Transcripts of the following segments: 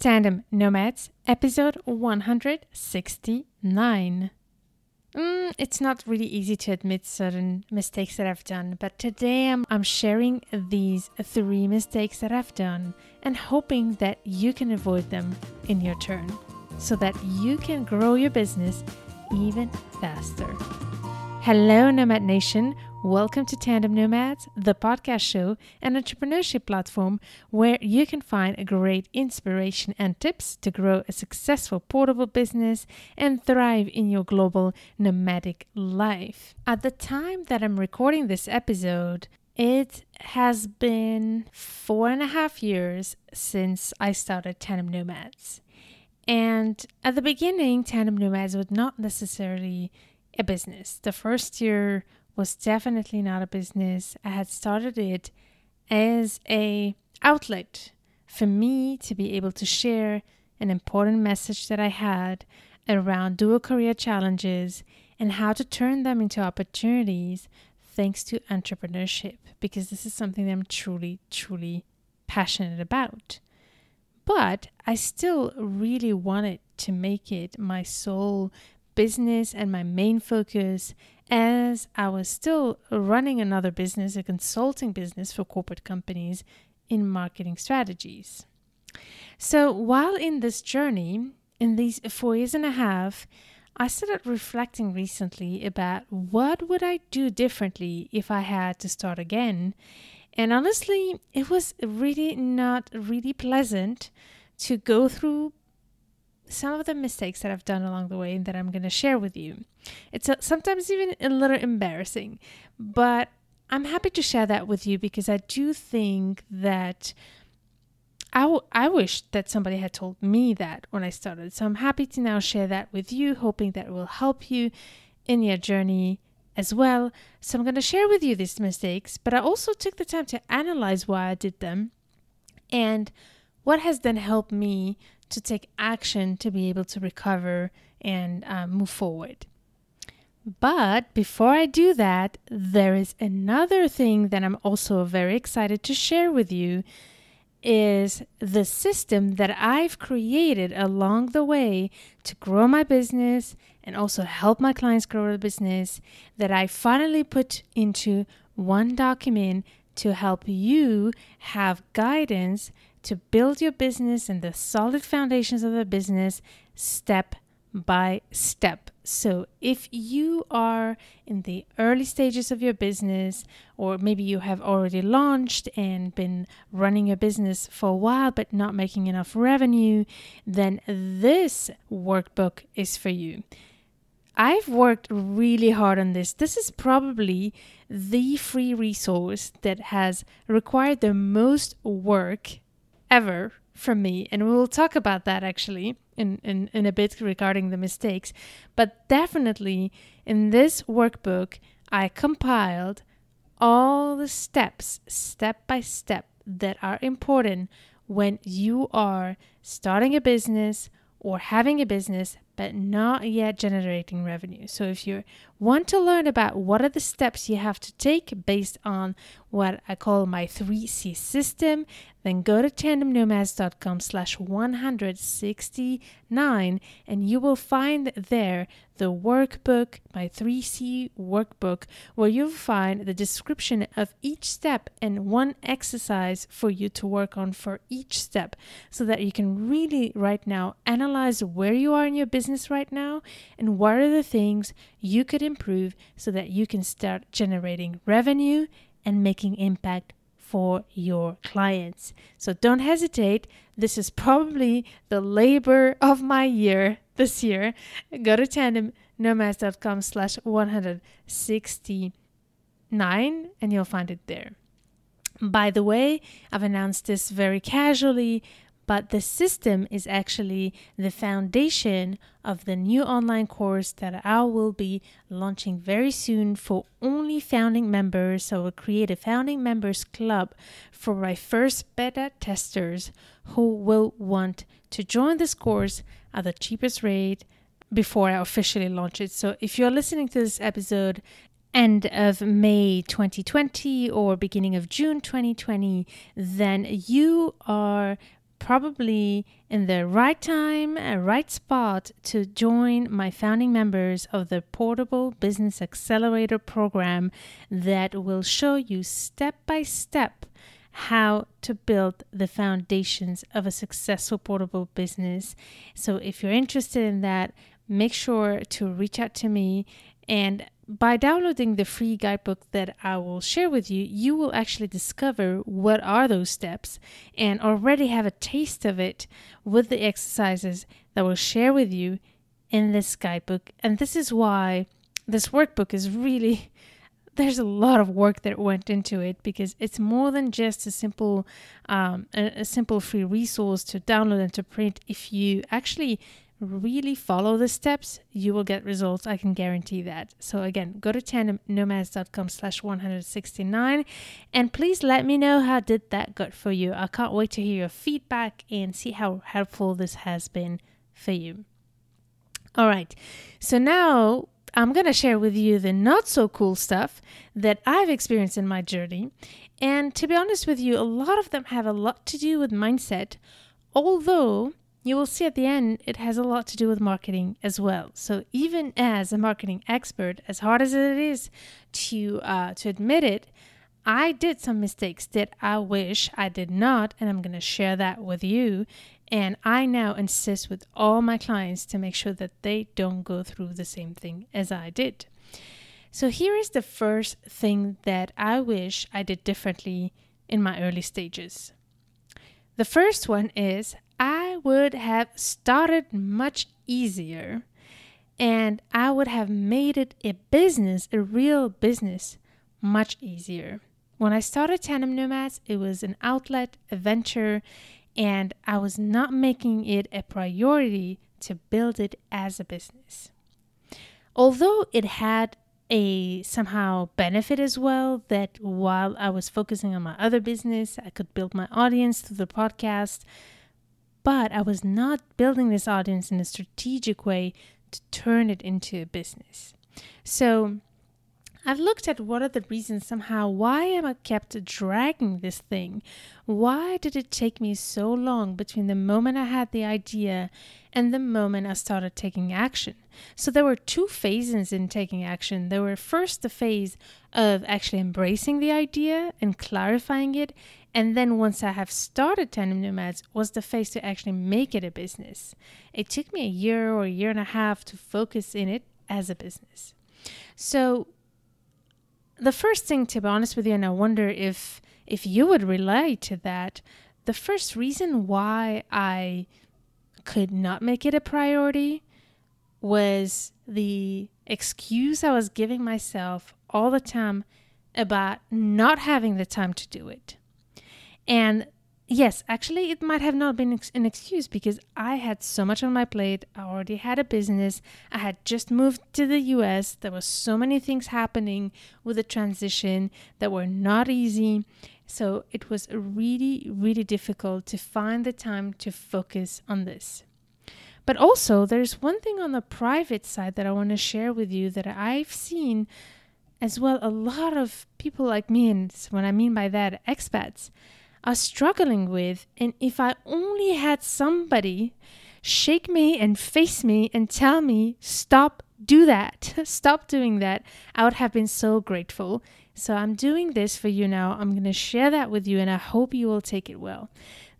Tandem Nomads, episode 169. Mm, it's not really easy to admit certain mistakes that I've done, but today I'm, I'm sharing these three mistakes that I've done and hoping that you can avoid them in your turn so that you can grow your business even faster. Hello, Nomad Nation. Welcome to Tandem Nomads, the podcast show and entrepreneurship platform where you can find great inspiration and tips to grow a successful portable business and thrive in your global nomadic life. At the time that I'm recording this episode, it has been four and a half years since I started Tandem Nomads. And at the beginning, Tandem Nomads would not necessarily a business. The first year was definitely not a business. I had started it as a outlet for me to be able to share an important message that I had around dual career challenges and how to turn them into opportunities thanks to entrepreneurship because this is something that I'm truly truly passionate about. But I still really wanted to make it my sole business and my main focus as I was still running another business, a consulting business for corporate companies in marketing strategies. So while in this journey, in these four years and a half, I started reflecting recently about what would I do differently if I had to start again. And honestly, it was really not really pleasant to go through some of the mistakes that I've done along the way and that I'm going to share with you. It's a, sometimes even a little embarrassing, but I'm happy to share that with you because I do think that I, w- I wish that somebody had told me that when I started. So I'm happy to now share that with you, hoping that it will help you in your journey as well. So I'm going to share with you these mistakes, but I also took the time to analyze why I did them and what has then helped me to take action to be able to recover and uh, move forward. But before I do that, there is another thing that I'm also very excited to share with you is the system that I've created along the way to grow my business and also help my clients grow their business that I finally put into one document to help you have guidance to build your business and the solid foundations of the business step by step. So, if you are in the early stages of your business, or maybe you have already launched and been running your business for a while but not making enough revenue, then this workbook is for you. I've worked really hard on this. This is probably the free resource that has required the most work ever from me. And we will talk about that actually in, in, in a bit regarding the mistakes. But definitely in this workbook, I compiled all the steps, step by step, that are important when you are starting a business or having a business but not yet generating revenue. So if you want to learn about what are the steps you have to take based on what I call my 3C system, then go to tandemnomads.com slash 169 and you will find there the workbook, my 3C workbook, where you'll find the description of each step and one exercise for you to work on for each step so that you can really right now analyze where you are in your business right now and what are the things you could improve so that you can start generating revenue and making impact for your clients. So don't hesitate. This is probably the labor of my year this year. Go to tandemnomads.com slash 169 and you'll find it there. By the way, I've announced this very casually, but the system is actually the foundation of the new online course that I will be launching very soon for only founding members. So, we'll create a founding members club for my first beta testers who will want to join this course at the cheapest rate before I officially launch it. So, if you're listening to this episode end of May 2020 or beginning of June 2020, then you are probably in the right time, and right spot to join my founding members of the Portable Business Accelerator program that will show you step by step how to build the foundations of a successful portable business. So if you're interested in that, make sure to reach out to me and by downloading the free guidebook that I will share with you, you will actually discover what are those steps and already have a taste of it with the exercises that we'll share with you in this guidebook. And this is why this workbook is really there's a lot of work that went into it because it's more than just a simple um, a, a simple free resource to download and to print if you actually really follow the steps you will get results. I can guarantee that. So again go to tandemnomads.com slash 169 and please let me know how did that go for you. I can't wait to hear your feedback and see how helpful this has been for you. All right. So now I'm going to share with you the not so cool stuff that I've experienced in my journey. And to be honest with you, a lot of them have a lot to do with mindset, although you will see at the end it has a lot to do with marketing as well. So even as a marketing expert, as hard as it is to uh, to admit it, I did some mistakes that I wish I did not, and I'm going to share that with you. And I now insist with all my clients to make sure that they don't go through the same thing as I did. So, here is the first thing that I wish I did differently in my early stages. The first one is I would have started much easier and I would have made it a business, a real business, much easier. When I started Tandem Nomads, it was an outlet, a venture, and I was not making it a priority to build it as a business. Although it had a somehow benefit as well that while I was focusing on my other business, I could build my audience through the podcast, but I was not building this audience in a strategic way to turn it into a business. So I've looked at what are the reasons somehow why am I kept dragging this thing? Why did it take me so long between the moment I had the idea and the moment I started taking action? So there were two phases in taking action. There were first the phase of actually embracing the idea and clarifying it, and then once I have started Tandem Nomads was the phase to actually make it a business. It took me a year or a year and a half to focus in it as a business. So the first thing, to be honest with you, and I wonder if if you would relate to that, the first reason why I could not make it a priority was the excuse I was giving myself all the time about not having the time to do it. And yes, actually, it might have not been ex- an excuse because I had so much on my plate. I already had a business. I had just moved to the US. There were so many things happening with the transition that were not easy. So it was really, really difficult to find the time to focus on this. But also, there's one thing on the private side that I want to share with you that I've seen as well a lot of people like me, and what I mean by that, expats are struggling with. And if I only had somebody shake me and face me and tell me, stop, do that, stop doing that, I would have been so grateful. So I'm doing this for you now. I'm going to share that with you, and I hope you will take it well.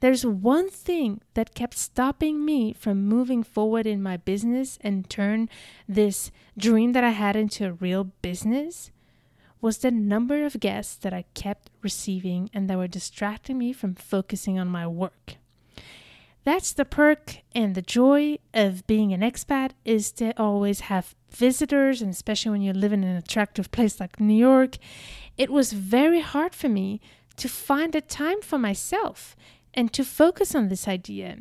There's one thing that kept stopping me from moving forward in my business and turn this dream that I had into a real business was the number of guests that I kept receiving and that were distracting me from focusing on my work. That's the perk and the joy of being an expat is to always have visitors and especially when you live in an attractive place like New York. It was very hard for me to find the time for myself and to focus on this idea.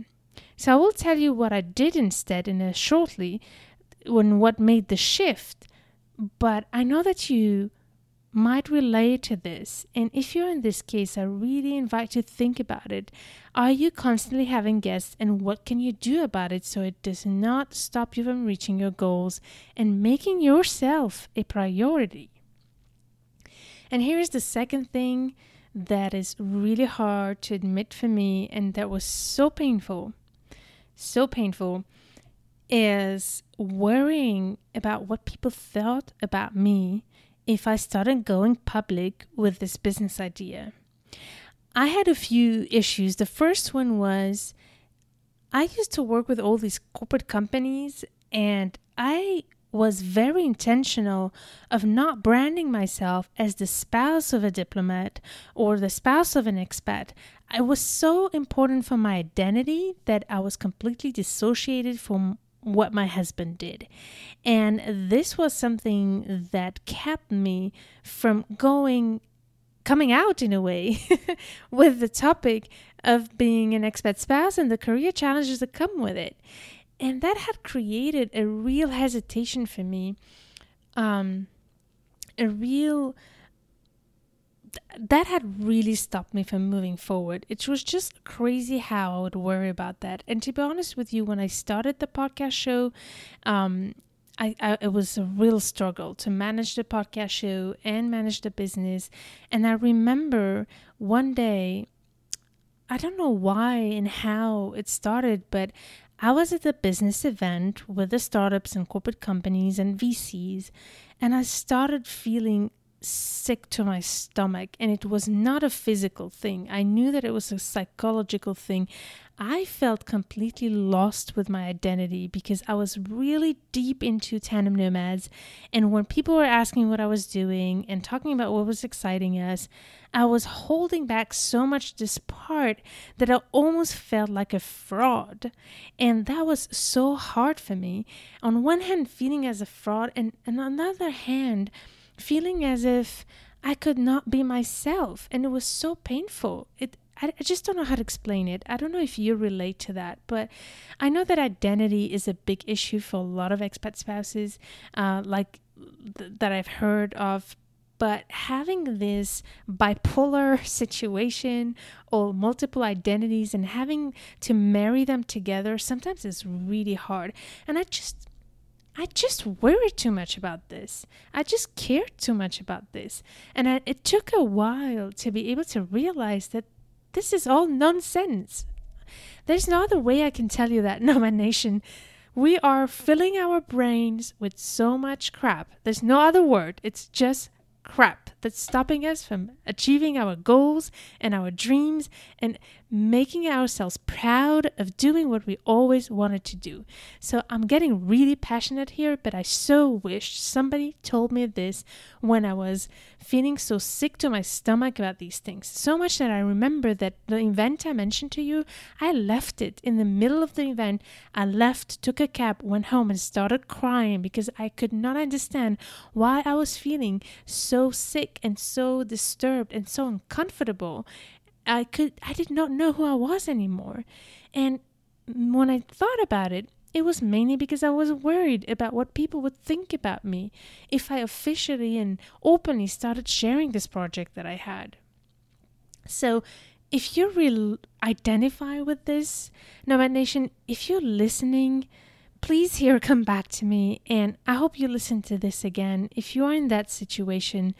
So I will tell you what I did instead in a shortly when what made the shift. But I know that you might relate to this. And if you're in this case, I really invite you to think about it. Are you constantly having guests, and what can you do about it so it does not stop you from reaching your goals and making yourself a priority? And here's the second thing that is really hard to admit for me and that was so painful, so painful, is worrying about what people thought about me if I started going public with this business idea. I had a few issues. The first one was I used to work with all these corporate companies and I was very intentional of not branding myself as the spouse of a diplomat or the spouse of an expat. It was so important for my identity that I was completely dissociated from what my husband did. And this was something that kept me from going coming out in a way with the topic of being an expat spouse and the career challenges that come with it. And that had created a real hesitation for me, um, a real that had really stopped me from moving forward. It was just crazy how I would worry about that. And to be honest with you, when I started the podcast show, um, I, I, it was a real struggle to manage the podcast show and manage the business. And I remember one day, I don't know why and how it started, but I was at a business event with the startups and corporate companies and VCs, and I started feeling sick to my stomach and it was not a physical thing. I knew that it was a psychological thing. I felt completely lost with my identity because I was really deep into tandem nomads. And when people were asking what I was doing and talking about what was exciting us, I was holding back so much this part that I almost felt like a fraud. And that was so hard for me. On one hand, feeling as a fraud, and, and on the other hand, feeling as if I could not be myself. And it was so painful. It I, I just don't know how to explain it. I don't know if you relate to that, but I know that identity is a big issue for a lot of expat spouses, uh, like th- that I've heard of. But having this bipolar situation or multiple identities and having to marry them together sometimes is really hard. And I just I just worried too much about this. I just cared too much about this. And I, it took a while to be able to realize that this is all nonsense. There's no other way I can tell you that, Nomad Nation. We are filling our brains with so much crap. There's no other word. It's just crap that's stopping us from achieving our goals and our dreams and making ourselves proud of doing what we always wanted to do. So I'm getting really passionate here, but I so wish somebody told me this when I was feeling so sick to my stomach about these things. So much that I remember that the event I mentioned to you, I left it in the middle of the event. I left, took a cab, went home, and started crying because I could not understand why I was feeling so sick and so disturbed and so uncomfortable. I could I did not know who I was anymore. And when I thought about it, it was mainly because I was worried about what people would think about me if I officially and openly started sharing this project that I had. So, if you really identify with this, Nomad Nation, if you're listening, please here come back to me and I hope you listen to this again. If you are in that situation,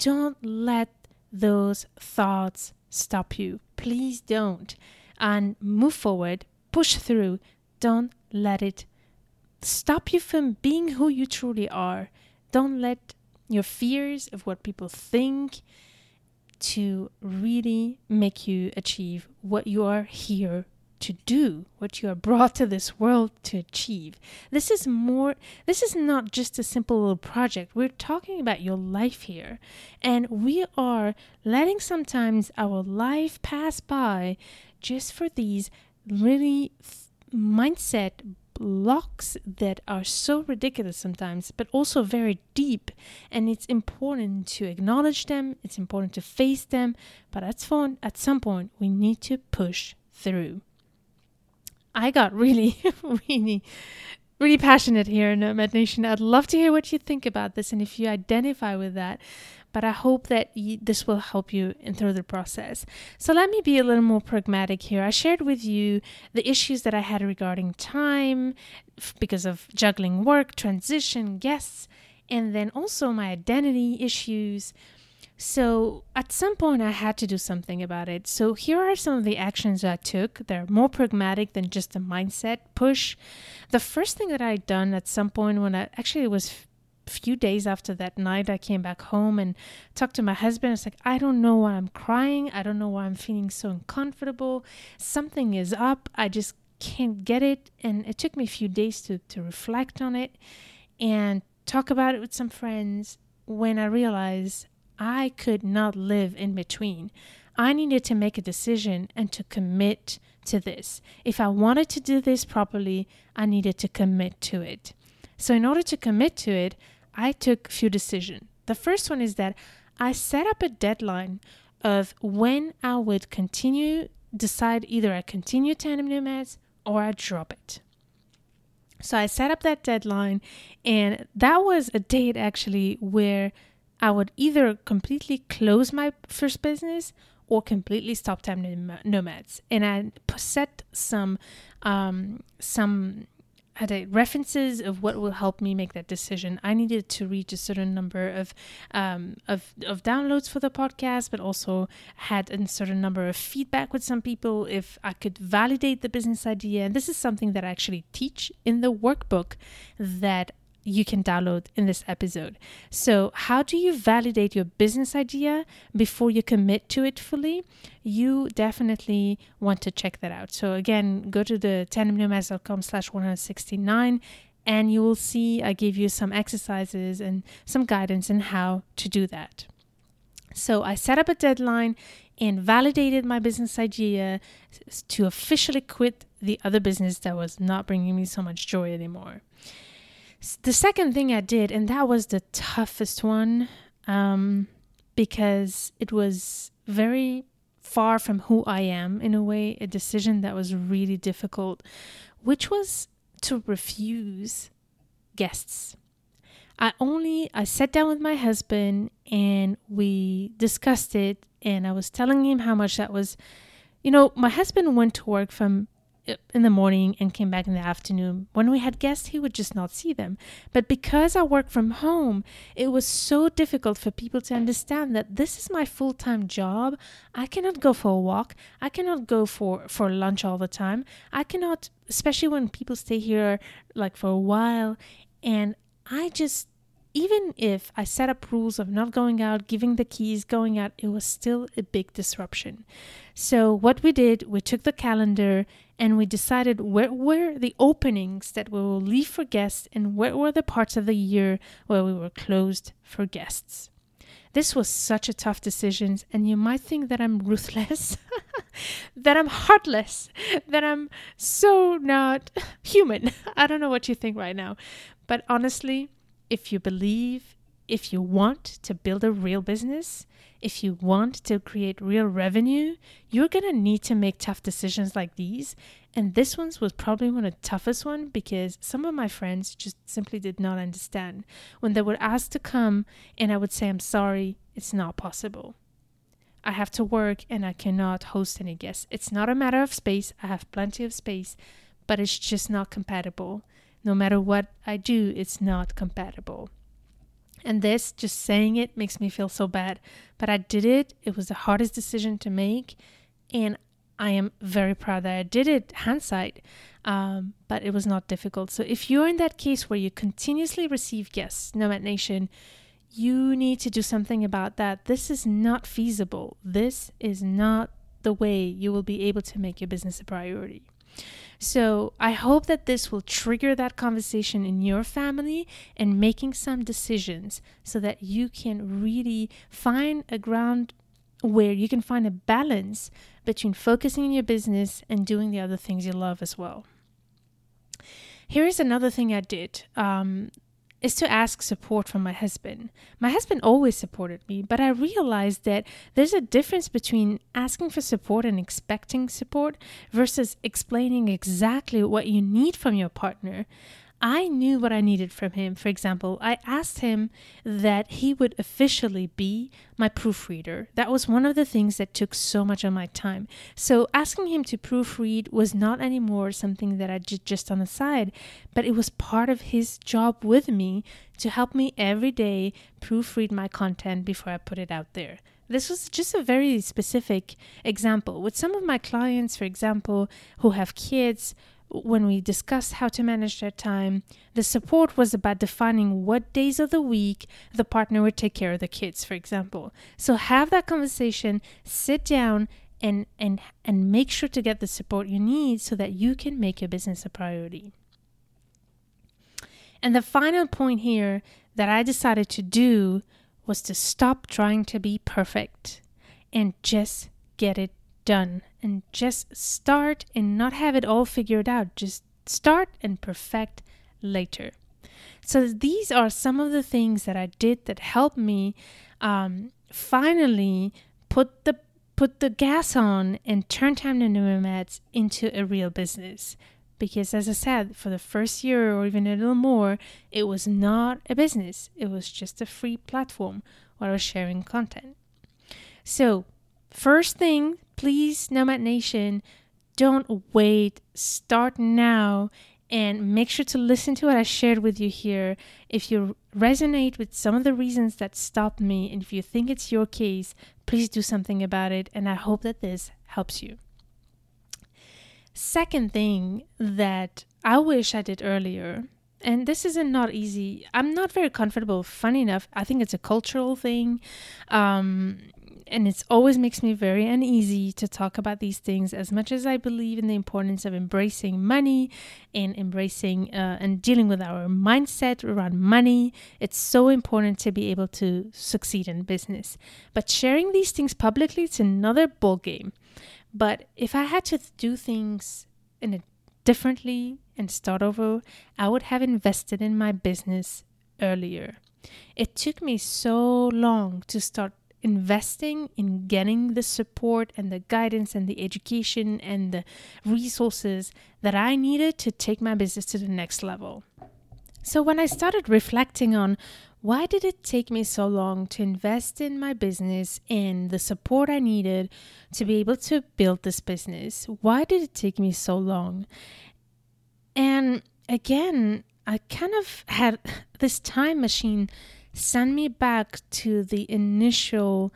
don't let those thoughts stop you. Please don't. And move forward, push through. Don't let it stop you from being who you truly are. Don't let your fears of what people think to really make you achieve what you are here to do, what you are brought to this world to achieve. This is more, this is not just a simple little project. We're talking about your life here. And we are letting sometimes our life pass by just for these really mindset blocks that are so ridiculous sometimes, but also very deep. And it's important to acknowledge them, it's important to face them, but at, at some point, we need to push through. I got really, really, really passionate here in uh, Nomad Nation. I'd love to hear what you think about this and if you identify with that. But I hope that this will help you in through the process. So let me be a little more pragmatic here. I shared with you the issues that I had regarding time f- because of juggling work, transition, guests, and then also my identity issues. So at some point, I had to do something about it. So here are some of the actions I took. They're more pragmatic than just a mindset push. The first thing that I done at some point when I actually it was a few days after that night, I came back home and talked to my husband. It's like, I don't know why I'm crying. I don't know why I'm feeling so uncomfortable. Something is up. I just can't get it. And it took me a few days to, to reflect on it and talk about it with some friends when I realized I could not live in between. I needed to make a decision and to commit to this. If I wanted to do this properly, I needed to commit to it. So, in order to commit to it, I took a few decisions. The first one is that I set up a deadline of when I would continue, decide either I continue Tandem Nomads or I drop it. So I set up that deadline, and that was a date actually where I would either completely close my first business or completely stop Tandem Nomads. And I set some um, some references of what will help me make that decision. I needed to reach a certain number of um, of of downloads for the podcast, but also had a certain number of feedback with some people if I could validate the business idea. And this is something that I actually teach in the workbook that you can download in this episode. So, how do you validate your business idea before you commit to it fully? You definitely want to check that out. So, again, go to the tandemnomads.com slash 169 and you will see I give you some exercises and some guidance on how to do that. So, I set up a deadline and validated my business idea to officially quit the other business that was not bringing me so much joy anymore. The second thing I did, and that was the toughest one, um, because it was very far from who I am in a way, a decision that was really difficult, which was to refuse guests. I only I sat down with my husband and we discussed it and I was telling him how much that was you know, my husband went to work from in the morning and came back in the afternoon. When we had guests, he would just not see them. But because I work from home, it was so difficult for people to understand that this is my full time job. I cannot go for a walk. I cannot go for, for lunch all the time. I cannot, especially when people stay here like for a while. And I just even if I set up rules of not going out, giving the keys, going out, it was still a big disruption. So, what we did, we took the calendar and we decided where were the openings that we will leave for guests and where were the parts of the year where we were closed for guests. This was such a tough decision, and you might think that I'm ruthless, that I'm heartless, that I'm so not human. I don't know what you think right now, but honestly, if you believe, if you want to build a real business, if you want to create real revenue, you're going to need to make tough decisions like these. And this one was probably one of the toughest one because some of my friends just simply did not understand. When they were asked to come and I would say, I'm sorry, it's not possible. I have to work and I cannot host any guests. It's not a matter of space. I have plenty of space, but it's just not compatible. No matter what I do, it's not compatible. And this, just saying it, makes me feel so bad. But I did it. It was the hardest decision to make. And I am very proud that I did it, hindsight. Um, but it was not difficult. So if you're in that case where you continuously receive guests, Nomad Nation, you need to do something about that. This is not feasible. This is not the way you will be able to make your business a priority. So I hope that this will trigger that conversation in your family and making some decisions so that you can really find a ground where you can find a balance between focusing in your business and doing the other things you love as well. Here is another thing I did. Um, is to ask support from my husband. My husband always supported me, but I realized that there's a difference between asking for support and expecting support versus explaining exactly what you need from your partner. I knew what I needed from him. For example, I asked him that he would officially be my proofreader. That was one of the things that took so much of my time. So asking him to proofread was not anymore something that I did just on the side, but it was part of his job with me to help me every day proofread my content before I put it out there. This was just a very specific example. With some of my clients, for example, who have kids, when we discussed how to manage their time, the support was about defining what days of the week the partner would take care of the kids, for example. So have that conversation, sit down and and and make sure to get the support you need so that you can make your business a priority. And the final point here that I decided to do was to stop trying to be perfect and just get it done and just start and not have it all figured out. Just start and perfect later. So these are some of the things that I did that helped me um, finally put the put the gas on and turn Tandem Nomads into a real business. Because as I said, for the first year or even a little more, it was not a business. It was just a free platform where I was sharing content. So first thing please, Nomad Nation, don't wait. Start now and make sure to listen to what I shared with you here. If you resonate with some of the reasons that stopped me, and if you think it's your case, please do something about it. And I hope that this helps you. Second thing that I wish I did earlier, and this isn't not easy. I'm not very comfortable. Funny enough, I think it's a cultural thing. Um, and it always makes me very uneasy to talk about these things as much as I believe in the importance of embracing money and embracing uh, and dealing with our mindset around money. It's so important to be able to succeed in business. But sharing these things publicly, it's another ball game. But if I had to do things in a differently and start over, I would have invested in my business earlier. It took me so long to start investing in getting the support and the guidance and the education and the resources that I needed to take my business to the next level. So when I started reflecting on why did it take me so long to invest in my business and the support I needed to be able to build this business? Why did it take me so long? And again, I kind of had this time machine send me back to the initial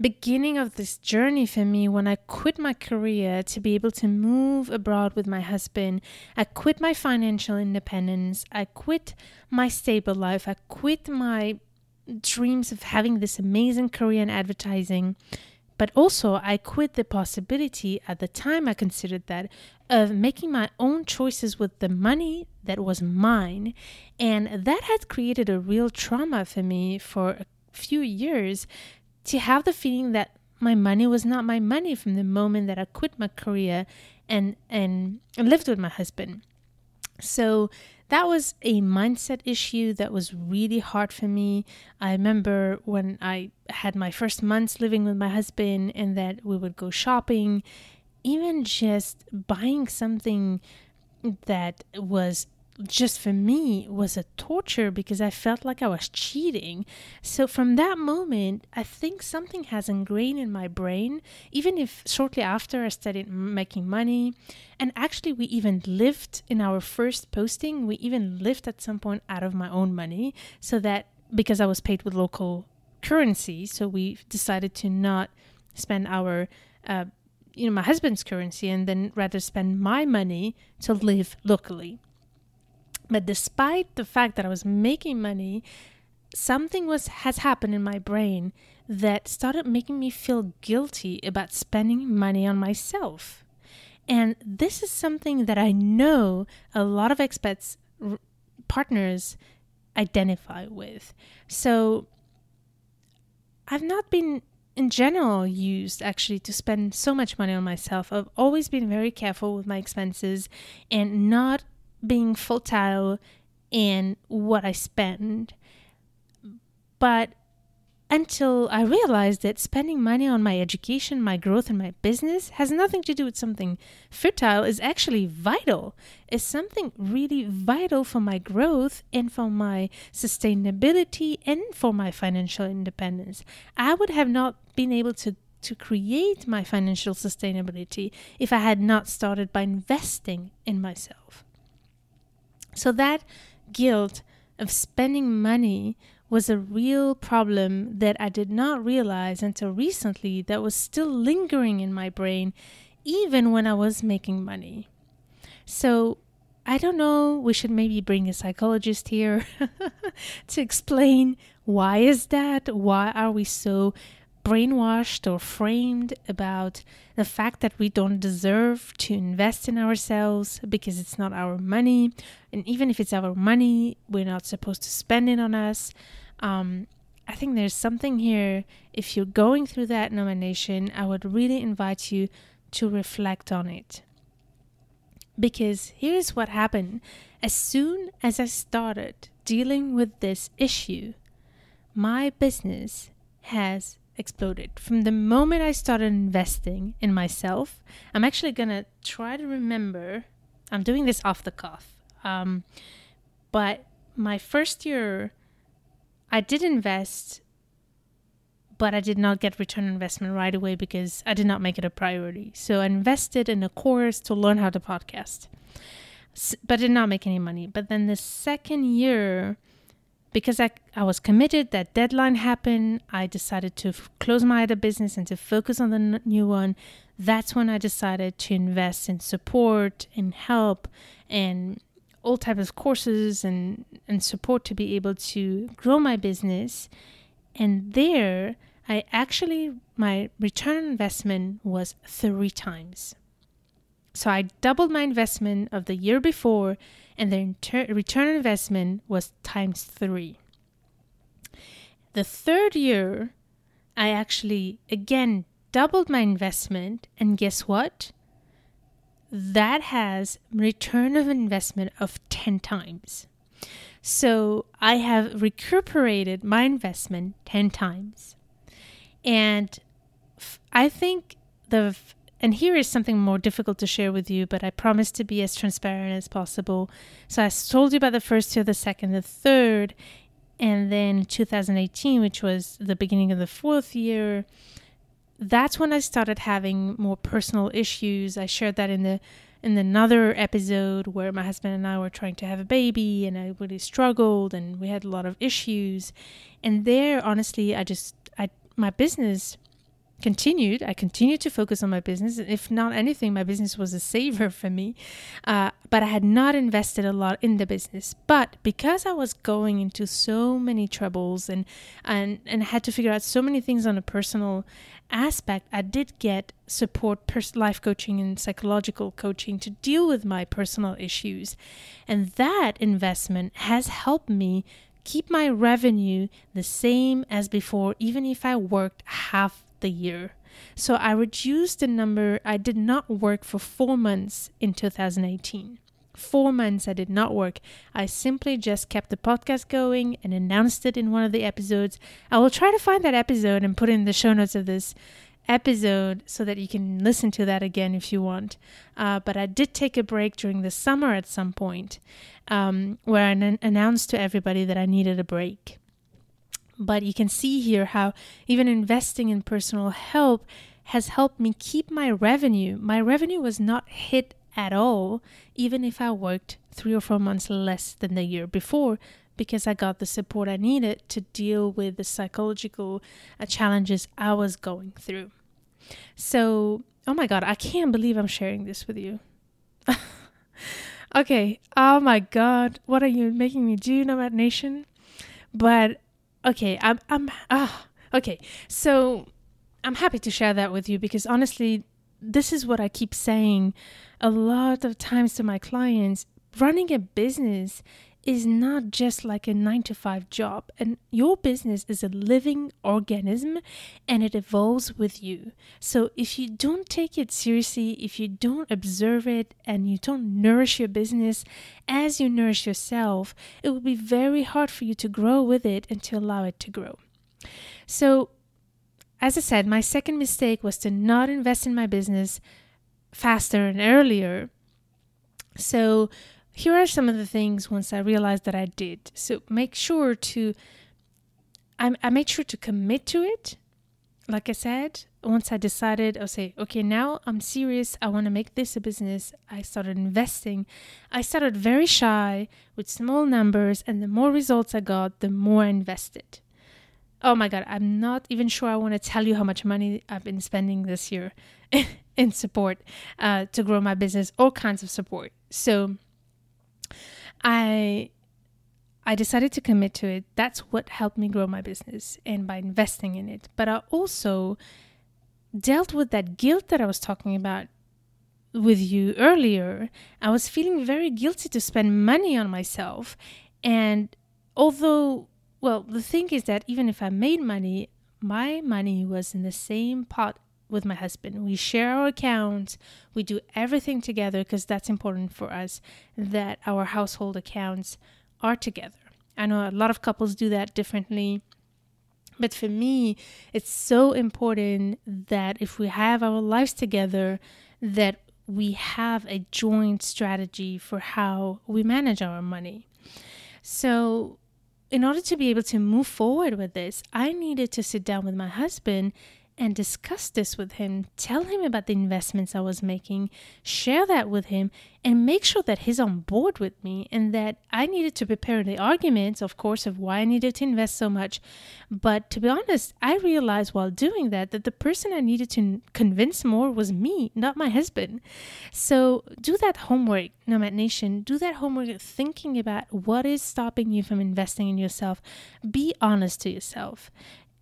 beginning of this journey for me when I quit my career to be able to move abroad with my husband. I quit my financial independence. I quit my stable life. I quit my dreams of having this amazing career in advertising but also, I quit the possibility at the time I considered that of making my own choices with the money that was mine. And that had created a real trauma for me for a few years to have the feeling that my money was not my money from the moment that I quit my career and, and lived with my husband. So that was a mindset issue that was really hard for me. I remember when I had my first months living with my husband and that we would go shopping, even just buying something that was just for me was a torture because I felt like I was cheating. So from that moment, I think something has ingrained in my brain, even if shortly after I started making money. And actually, we even lived in our first posting, we even lived at some point out of my own money so that because I was paid with local currency, so we decided to not spend our uh, you know my husband's currency and then rather spend my money to live locally but despite the fact that I was making money, something was has happened in my brain that started making me feel guilty about spending money on myself. And this is something that I know a lot of expats r- partners identify with. So I've not been in general used actually to spend so much money on myself. I've always been very careful with my expenses and not being fertile in what I spend. But until I realized that spending money on my education, my growth, and my business has nothing to do with something fertile, is actually vital. Is something really vital for my growth and for my sustainability and for my financial independence. I would have not been able to to create my financial sustainability if I had not started by investing in myself. So that guilt of spending money was a real problem that I did not realize until recently that was still lingering in my brain even when I was making money. So I don't know, we should maybe bring a psychologist here to explain why is that? Why are we so brainwashed or framed about the fact that we don't deserve to invest in ourselves because it's not our money. And even if it's our money, we're not supposed to spend it on us. Um, I think there's something here. If you're going through that Nomad Nation, I would really invite you to reflect on it. Because here's what happened as soon as I started dealing with this issue, my business has exploded. From the moment I started investing in myself, I'm actually gonna try to remember. I'm doing this off the cuff. Um, but my first year, I did invest, but I did not get return investment right away because I did not make it a priority. So I invested in a course to learn how to podcast, but did not make any money. But then the second year, because I, I was committed, that deadline happened. I decided to f- close my other business and to focus on the n- new one. That's when I decided to invest in support and help and all types of courses and, and support to be able to grow my business. And there, I actually, my return on investment was three times. So I doubled my investment of the year before and the inter- return investment was times three. The third year, I actually again doubled my investment, and guess what? That has return of investment of 10 times. So I have recuperated my investment 10 times. And I think the and here is something more difficult to share with you, but I promise to be as transparent as possible. So I told you about the first two, the second, the third, and then 2018, which was the beginning of the fourth year. That's when I started having more personal issues. I shared that in the in another episode where my husband and I were trying to have a baby and I really struggled and we had a lot of issues. And there honestly I just I my business continued. I continued to focus on my business. If not anything, my business was a saver for me. Uh, but I had not invested a lot in the business. But because I was going into so many troubles and and and had to figure out so many things on a personal aspect, I did get support, pers- life coaching and psychological coaching to deal with my personal issues, and that investment has helped me keep my revenue the same as before, even if I worked half the year. So I reduced the number. I did not work for four months in 2018. Four months I did not work. I simply just kept the podcast going and announced it in one of the episodes. I will try to find that episode and put in the show notes of this episode so that you can listen to that again if you want. Uh, but I did take a break during the summer at some point um, where I n- announced to everybody that I needed a break. But you can see here how even investing in personal help has helped me keep my revenue. My revenue was not hit at all, even if I worked three or four months less than the year before, because I got the support I needed to deal with the psychological uh, challenges I was going through. So, oh my God, I can't believe I'm sharing this with you. okay, oh my God, what are you making me do, Nomad Nation? But okay, I'm I'm ah okay. So I'm happy to share that with you because honestly, this is what I keep saying a lot of times to my clients. Running a business is not just like a nine to five job, and your business is a living organism and it evolves with you. So, if you don't take it seriously, if you don't observe it, and you don't nourish your business as you nourish yourself, it will be very hard for you to grow with it and to allow it to grow. So, as I said, my second mistake was to not invest in my business faster and earlier. So, here are some of the things once I realized that I did. So, make sure to I, I made sure to commit to it. Like I said, once I decided, I'll say, okay, now I'm serious. I want to make this a business. I started investing. I started very shy with small numbers, and the more results I got, the more I invested. Oh my God, I'm not even sure I want to tell you how much money I've been spending this year in support uh, to grow my business, all kinds of support. So I I decided to commit to it. That's what helped me grow my business and by investing in it. But I also dealt with that guilt that I was talking about with you earlier. I was feeling very guilty to spend money on myself. And although, well, the thing is that even if I made money, my money was in the same pot with my husband. We share our accounts, we do everything together because that's important for us that our household accounts are together. I know a lot of couples do that differently. But for me, it's so important that if we have our lives together, that we have a joint strategy for how we manage our money. So, in order to be able to move forward with this, I needed to sit down with my husband and discuss this with him, tell him about the investments I was making, share that with him, and make sure that he's on board with me and that I needed to prepare the arguments, of course, of why I needed to invest so much. But to be honest, I realized while doing that that the person I needed to convince more was me, not my husband. So do that homework, Nomad Nation. Do that homework thinking about what is stopping you from investing in yourself. Be honest to yourself.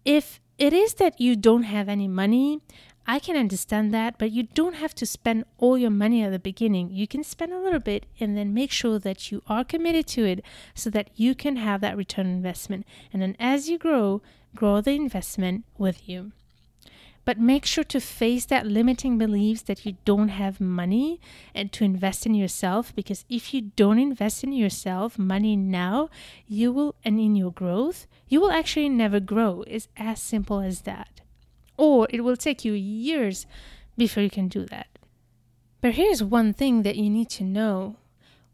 If it is that you don't have any money. I can understand that, but you don't have to spend all your money at the beginning. You can spend a little bit and then make sure that you are committed to it so that you can have that return investment. And then as you grow, grow the investment with you. But make sure to face that limiting beliefs that you don't have money and to invest in yourself because if you don't invest in yourself money now, you will and in your growth, you will actually never grow. It's as simple as that. Or it will take you years before you can do that. But here's one thing that you need to know.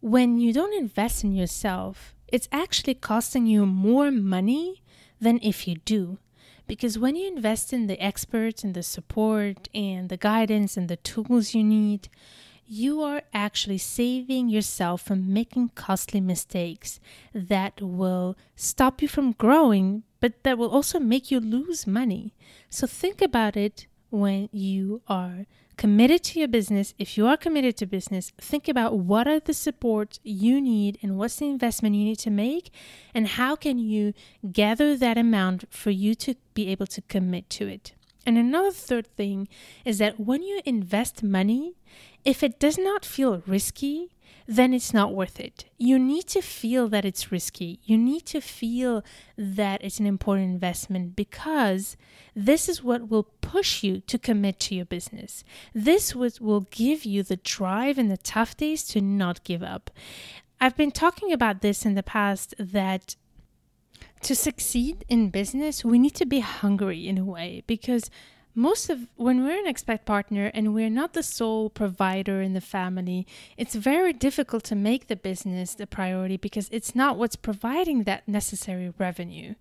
When you don't invest in yourself, it's actually costing you more money than if you do. Because when you invest in the experts and the support and the guidance and the tools you need, you are actually saving yourself from making costly mistakes that will stop you from growing, but that will also make you lose money. So think about it when you are committed to your business, if you are committed to business, think about what are the supports you need and what's the investment you need to make and how can you gather that amount for you to be able to commit to it. And another third thing is that when you invest money, if it does not feel risky, then it's not worth it. You need to feel that it's risky. You need to feel that it's an important investment because this is what will push you to commit to your business. This will give you the drive in the tough days to not give up. I've been talking about this in the past that to succeed in business, we need to be hungry in a way because most of when we're an expat partner and we're not the sole provider in the family, it's very difficult to make the business the priority because it's not what's providing that necessary revenue.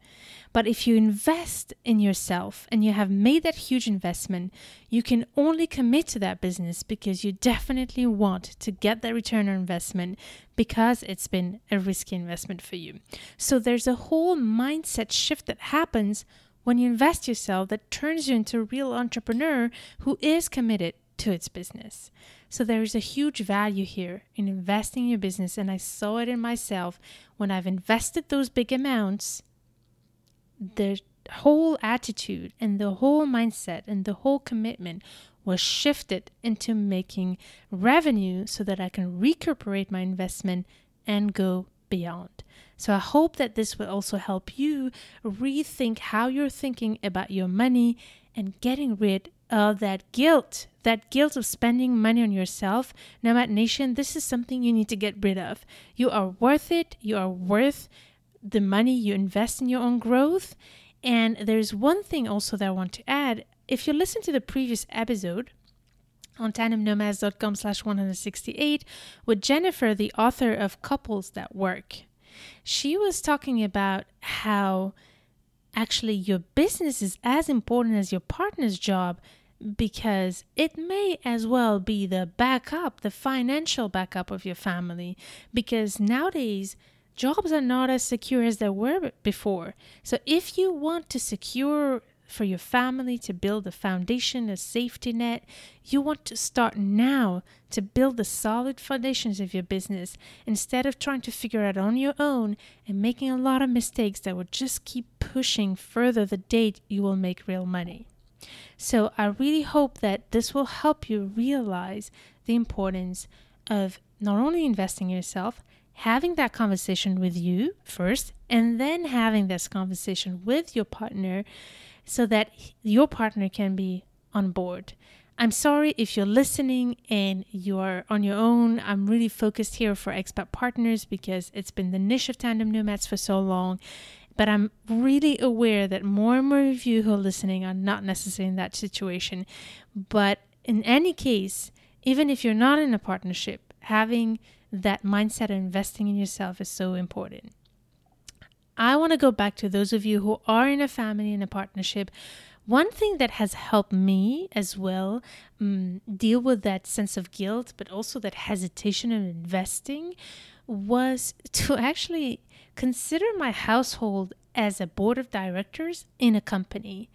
But if you invest in yourself and you have made that huge investment, you can only commit to that business because you definitely want to get that return on investment because it's been a risky investment for you. So there's a whole mindset shift that happens when you invest yourself that turns you into a real entrepreneur who is committed to its business. So there is a huge value here in investing in your business and I saw it in myself when I've invested those big amounts the whole attitude and the whole mindset and the whole commitment was shifted into making revenue so that I can recuperate my investment and go beyond. So I hope that this will also help you rethink how you're thinking about your money and getting rid of that guilt, that guilt of spending money on yourself. Nomad Nation, this is something you need to get rid of. You are worth it. You are worth the money you invest in your own growth. And there's one thing also that I want to add. If you listen to the previous episode, on tandemnomads.com slash 168 with Jennifer, the author of Couples That Work. She was talking about how actually your business is as important as your partner's job because it may as well be the backup, the financial backup of your family. Because nowadays, jobs are not as secure as they were before. So, if you want to secure for your family to build a foundation, a safety net, you want to start now to build the solid foundations of your business instead of trying to figure out on your own and making a lot of mistakes that will just keep pushing further the date you will make real money. So, I really hope that this will help you realize the importance of not only investing in yourself, having that conversation with you first, and then having this conversation with your partner so that your partner can be on board. I'm sorry if you're listening and you are on your own. I'm really focused here for expat partners because it's been the niche of tandem nomads for so long. But I'm really aware that more and more of you who are listening are not necessarily in that situation. But in any case, even if you're not in a partnership, having that mindset of investing in yourself is so important. I want to go back to those of you who are in a family, in a partnership. One thing that has helped me as well um, deal with that sense of guilt, but also that hesitation of investing, was to actually consider my household as a board of directors in a company.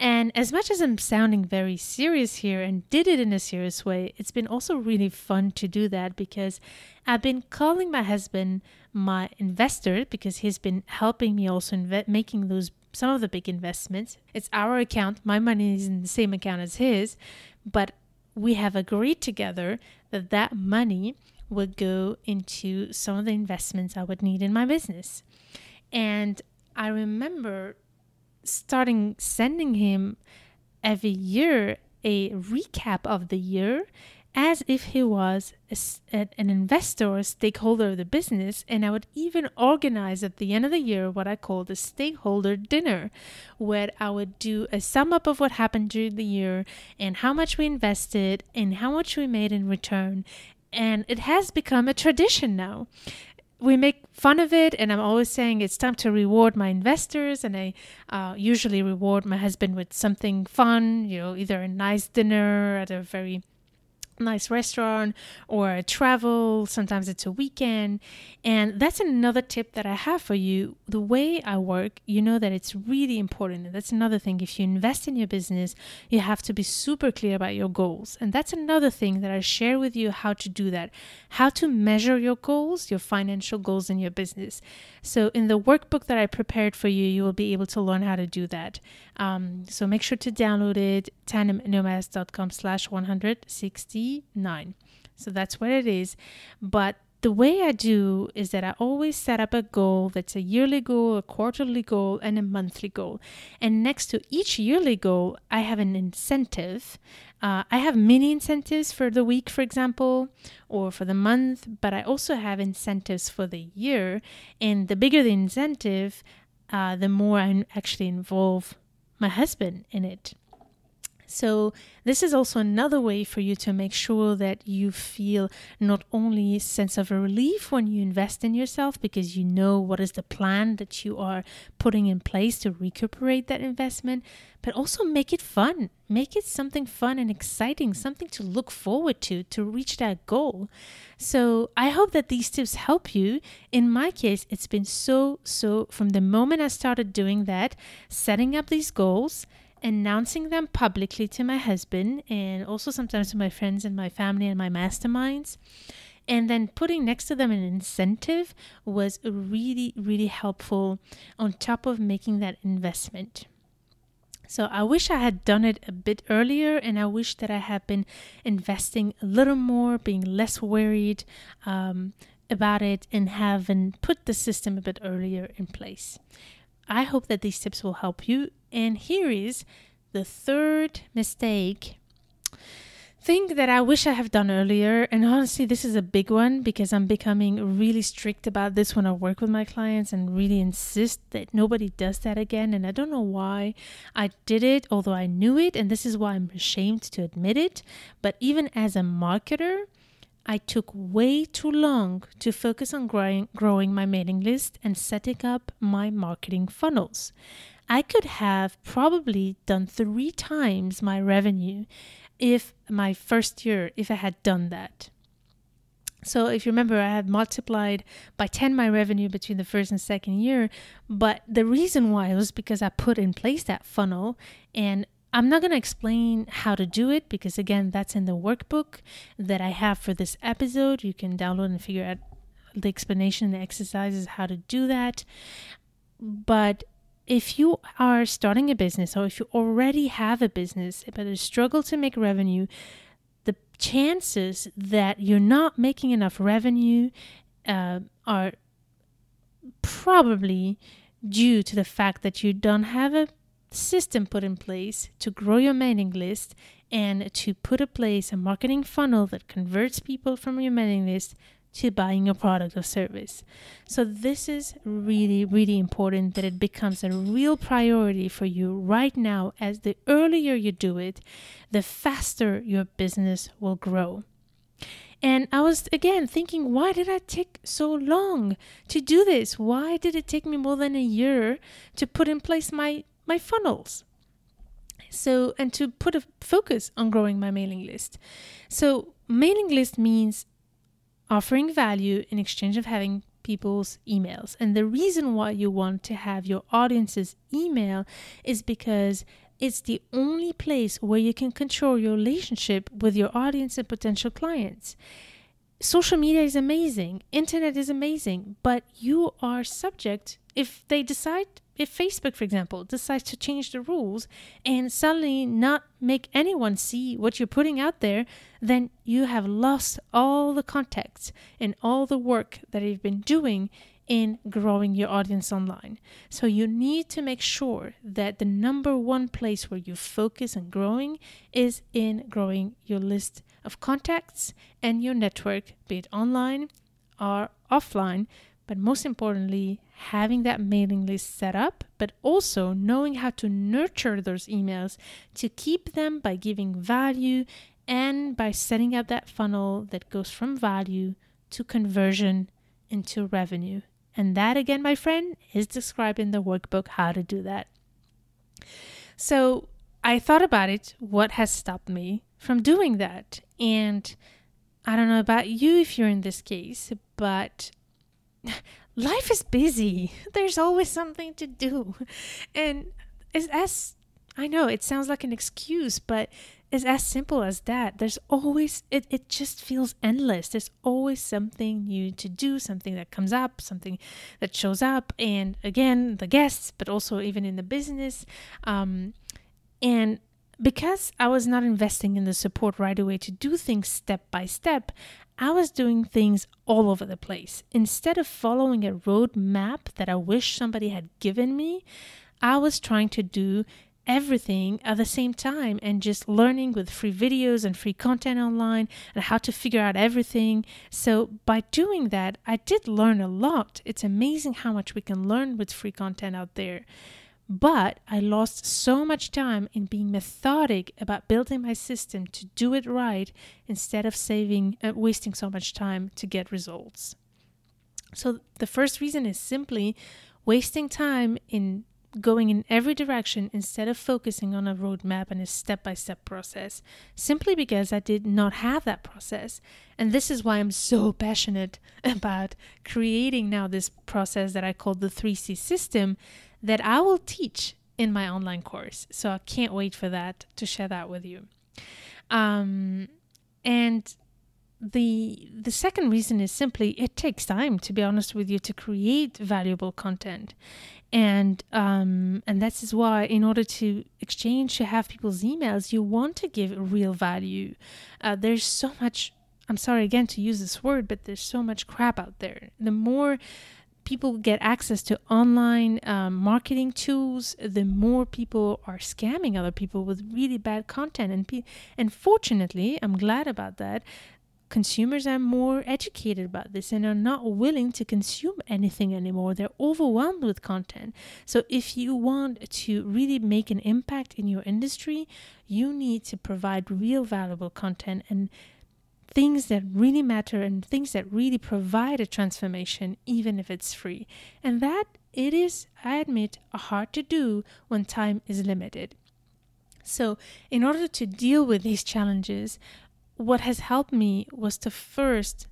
And as much as I'm sounding very serious here and did it in a serious way, it's been also really fun to do that because I've been calling my husband my investor because he's been helping me also inve- making those some of the big investments. It's our account, my money is in the same account as his, but we have agreed together that that money would go into some of the investments I would need in my business. And I remember starting sending him every year a recap of the year as if he was a, an investor or stakeholder of the business. And I would even organize at the end of the year what I called a stakeholder dinner, where I would do a sum up of what happened during the year and how much we invested and how much we made in return. And it has become a tradition now we make fun of it, and I'm always saying it's time to reward my investors, and I uh, usually reward my husband with something fun, you know, either a nice dinner at a very nice restaurant or travel. Sometimes it's a weekend. And that's another tip that I have for you. The way I work, you know that it's really important. And that's another thing. If you invest in your business, you have to be super clear about your goals. And that's another thing that I share with you how to do that, how to measure your goals, your financial goals in your business. So in the workbook that I prepared for you, you will be able to learn how to do that. Um, so make sure to download it, tandemnomads.com slash 169. So that's what it is. But the way I do is that I always set up a goal that's a yearly goal, a quarterly goal, and a monthly goal. And next to each yearly goal, I have an incentive. Uh, I have mini incentives for the week, for example, or for the month, but I also have incentives for the year. And the bigger the incentive, uh, the more I'm actually involve my husband in it. So, this is also another way for you to make sure that you feel not only a sense of a relief when you invest in yourself because you know what is the plan that you are putting in place to recuperate that investment, but also make it fun. Make it something fun and exciting, something to look forward to to reach that goal. So, I hope that these tips help you. In my case, it's been so so from the moment I started doing that, setting up these goals announcing them publicly to my husband and also sometimes to my friends and my family and my masterminds. And then putting next to them an incentive was really, really helpful on top of making that investment. So I wish I had done it a bit earlier, and I wish that I had been investing a little more, being less worried um, about it, and having put the system a bit earlier in place. I hope that these tips will help you. And here is the third mistake thing that I wish I have done earlier, and honestly, this is a big one because I'm becoming really strict about this when I work with my clients and really insist that nobody does that again. And I don't know why I did it, although I knew it, and this is why I'm ashamed to admit it. But even as a marketer, I took way too long to focus on growing, growing my mailing list and setting up my marketing funnels. I could have probably done three times my revenue if my first year, if I had done that. So if you remember, I had multiplied by 10 my revenue between the first and second year. But the reason why was because I put in place that funnel. And I'm not going to explain how to do it because, again, that's in the workbook that I have for this episode. You can download and figure out the explanation, the exercises, how to do that. But if you are starting a business or if you already have a business but you struggle to make revenue, the chances that you're not making enough revenue uh, are probably due to the fact that you don't have a system put in place to grow your mailing list and to put in place a marketing funnel that converts people from your mailing list to buying a product or service. So, this is really, really important that it becomes a real priority for you right now, as the earlier you do it, the faster your business will grow. And I was again thinking, why did I take so long to do this? Why did it take me more than a year to put in place my, my funnels? So, and to put a focus on growing my mailing list. So, mailing list means offering value in exchange of having people's emails. And the reason why you want to have your audience's email is because it's the only place where you can control your relationship with your audience and potential clients. Social media is amazing, internet is amazing, but you are subject if they decide if Facebook, for example, decides to change the rules and suddenly not make anyone see what you're putting out there, then you have lost all the context and all the work that you've been doing in growing your audience online. So you need to make sure that the number one place where you focus on growing is in growing your list of contacts and your network, be it online or offline but most importantly, having that mailing list set up, but also knowing how to nurture those emails to keep them by giving value and by setting up that funnel that goes from value to conversion into revenue. And that, again, my friend, is described in the workbook how to do that. So I thought about it what has stopped me from doing that? And I don't know about you if you're in this case, but life is busy. There's always something to do. And it's as I know it sounds like an excuse, but it's as simple as that. There's always it, it just feels endless. There's always something new to do, something that comes up, something that shows up. And again, the guests, but also even in the business. Um, and because I was not investing in the support right away to do things step by step, I was doing things all over the place. Instead of following a roadmap that I wish somebody had given me, I was trying to do everything at the same time and just learning with free videos and free content online and how to figure out everything. So, by doing that, I did learn a lot. It's amazing how much we can learn with free content out there. But I lost so much time in being methodic about building my system to do it right instead of saving uh, wasting so much time to get results. So the first reason is simply wasting time in going in every direction instead of focusing on a roadmap and a step by step process, simply because I did not have that process. And this is why I'm so passionate about creating now this process that I call the 3C system that I will teach in my online course. So I can't wait for that to share that with you. Um, and the the second reason is simply it takes time to be honest with you to create valuable content and um and that is why in order to exchange to have people's emails you want to give real value uh, there's so much i'm sorry again to use this word but there's so much crap out there the more people get access to online um, marketing tools, the more people are scamming other people with really bad content. And pe- and fortunately, I'm glad about that. Consumers are more educated about this and are not willing to consume anything anymore. They're overwhelmed with content. So, if you want to really make an impact in your industry, you need to provide real valuable content and things that really matter and things that really provide a transformation, even if it's free. And that it is, I admit, hard to do when time is limited. So, in order to deal with these challenges, what has helped me was to first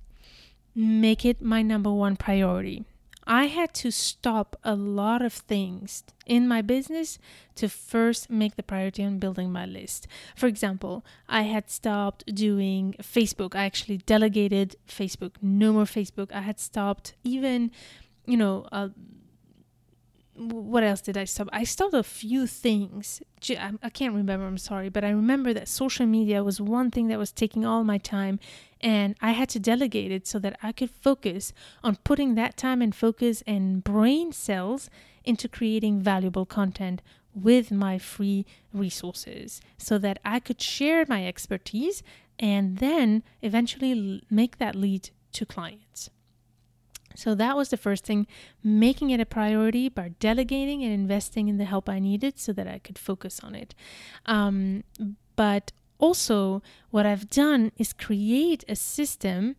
make it my number one priority. I had to stop a lot of things in my business to first make the priority on building my list. For example, I had stopped doing Facebook. I actually delegated Facebook. No more Facebook. I had stopped even, you know, uh, what else did I stop? I stopped a few things. I can't remember, I'm sorry, but I remember that social media was one thing that was taking all my time, and I had to delegate it so that I could focus on putting that time and focus and brain cells into creating valuable content with my free resources so that I could share my expertise and then eventually make that lead to clients. So that was the first thing, making it a priority by delegating and investing in the help I needed so that I could focus on it. Um, but also, what I've done is create a system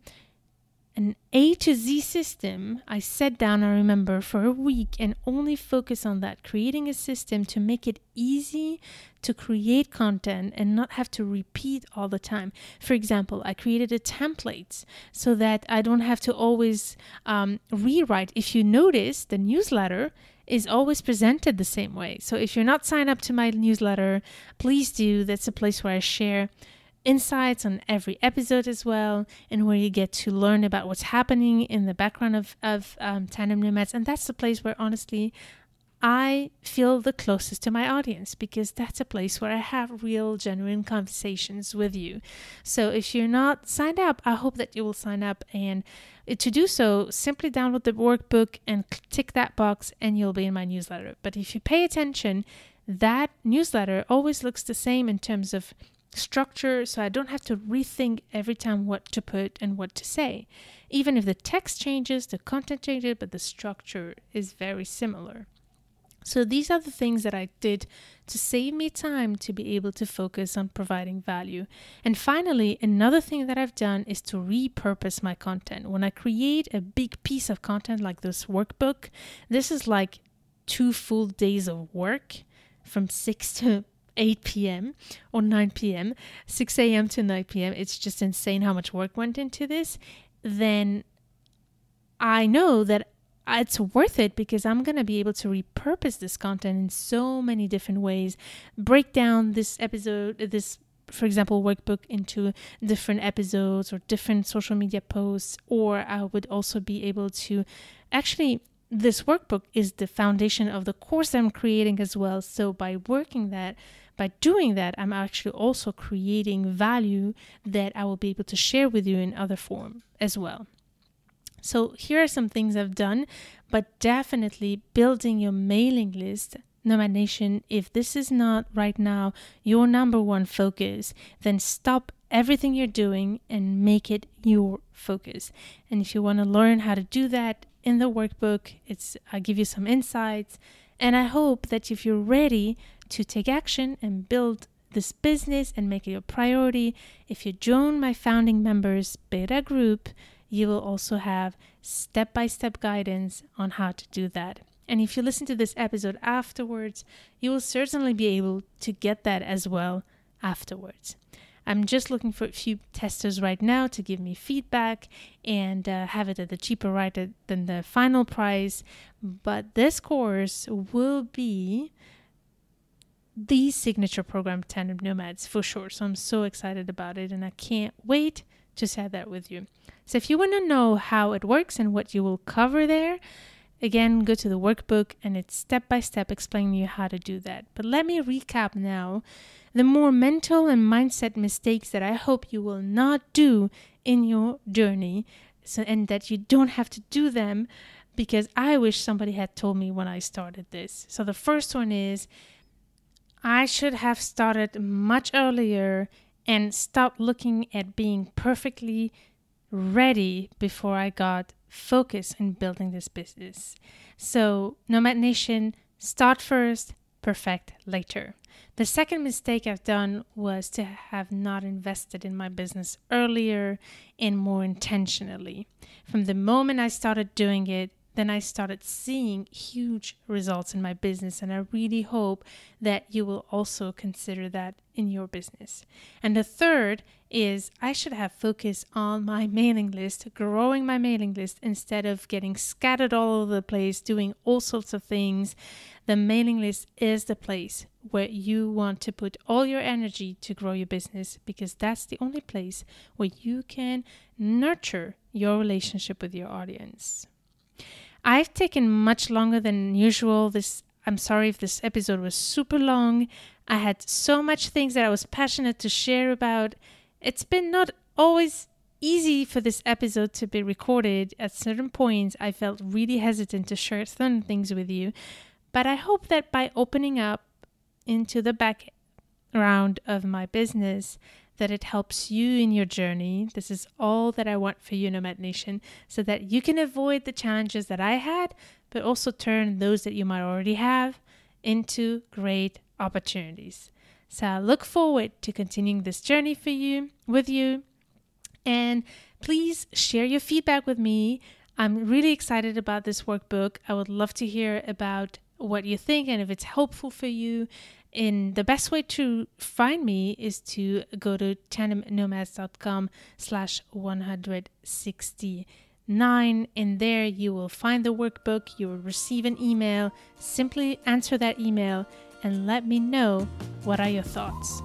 an A to Z system, I sat down, I remember, for a week and only focus on that, creating a system to make it easy to create content and not have to repeat all the time. For example, I created a template so that I don't have to always um, rewrite. If you notice, the newsletter is always presented the same way. So if you're not signed up to my newsletter, please do. That's a place where I share insights on every episode as well, and where you get to learn about what's happening in the background of, of um, Tandem Nomads. And that's the place where, honestly, I feel the closest to my audience because that's a place where I have real, genuine conversations with you. So if you're not signed up, I hope that you will sign up. And to do so, simply download the workbook and tick that box, and you'll be in my newsletter. But if you pay attention, that newsletter always looks the same in terms of structure so I don't have to rethink every time what to put and what to say. Even if the text changes, the content changes, but the structure is very similar. So these are the things that I did to save me time to be able to focus on providing value. And finally, another thing that I've done is to repurpose my content. When I create a big piece of content like this workbook, this is like two full days of work from 6 to 8 p.m. or 9 p.m., 6 a.m. to 9 p.m., it's just insane how much work went into this, then I know that it's worth it because I'm going to be able to repurpose this content in so many different ways, break down this episode, this for example, workbook into different episodes or different social media posts, or I would also be able to actually this workbook is the foundation of the course I'm creating as well. So by working that, by doing that, I'm actually also creating value that I will be able to share with you in other form as well. So here are some things I've done, but definitely building your mailing list Nomad Nation, if this is not right now your number one focus, then stop everything you're doing and make it your focus. And if you want to learn how to do that in the workbook, it's I give you some insights and I hope that if you're ready to take action and build this business and make it your priority, if you join my founding members beta group, you will also have step by step guidance on how to do that. And if you listen to this episode afterwards, you will certainly be able to get that as well afterwards. I'm just looking for a few testers right now to give me feedback and uh, have it at a cheaper rate than the final price. But this course will be the signature program Tandem Nomads for sure. So I'm so excited about it and I can't wait to share that with you. So if you want to know how it works and what you will cover there, again, go to the workbook and it's step by step explaining you how to do that. But let me recap now the more mental and mindset mistakes that I hope you will not do in your journey so and that you don't have to do them because I wish somebody had told me when I started this. So the first one is I should have started much earlier and stopped looking at being perfectly ready before I got focused in building this business. So, Nomad Nation, start first, perfect later. The second mistake I've done was to have not invested in my business earlier and more intentionally. From the moment I started doing it, then I started seeing huge results in my business. And I really hope that you will also consider that in your business. And the third is I should have focused on my mailing list, growing my mailing list instead of getting scattered all over the place, doing all sorts of things. The mailing list is the place where you want to put all your energy to grow your business because that's the only place where you can nurture your relationship with your audience. I've taken much longer than usual. This I'm sorry if this episode was super long. I had so much things that I was passionate to share about. It's been not always easy for this episode to be recorded. At certain points, I felt really hesitant to share certain things with you. But I hope that by opening up into the background of my business, that it helps you in your journey. This is all that I want for you, Nomad Nation, so that you can avoid the challenges that I had, but also turn those that you might already have into great opportunities. So I look forward to continuing this journey for you with you. And please share your feedback with me. I'm really excited about this workbook. I would love to hear about what you think and if it's helpful for you. And the best way to find me is to go to tandemnomads.com slash 169. And there you will find the workbook. You will receive an email. Simply answer that email and let me know what are your thoughts.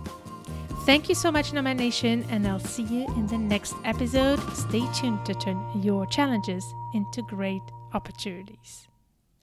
Thank you so much, Nomad Nation, and I'll see you in the next episode. Stay tuned to turn your challenges into great opportunities.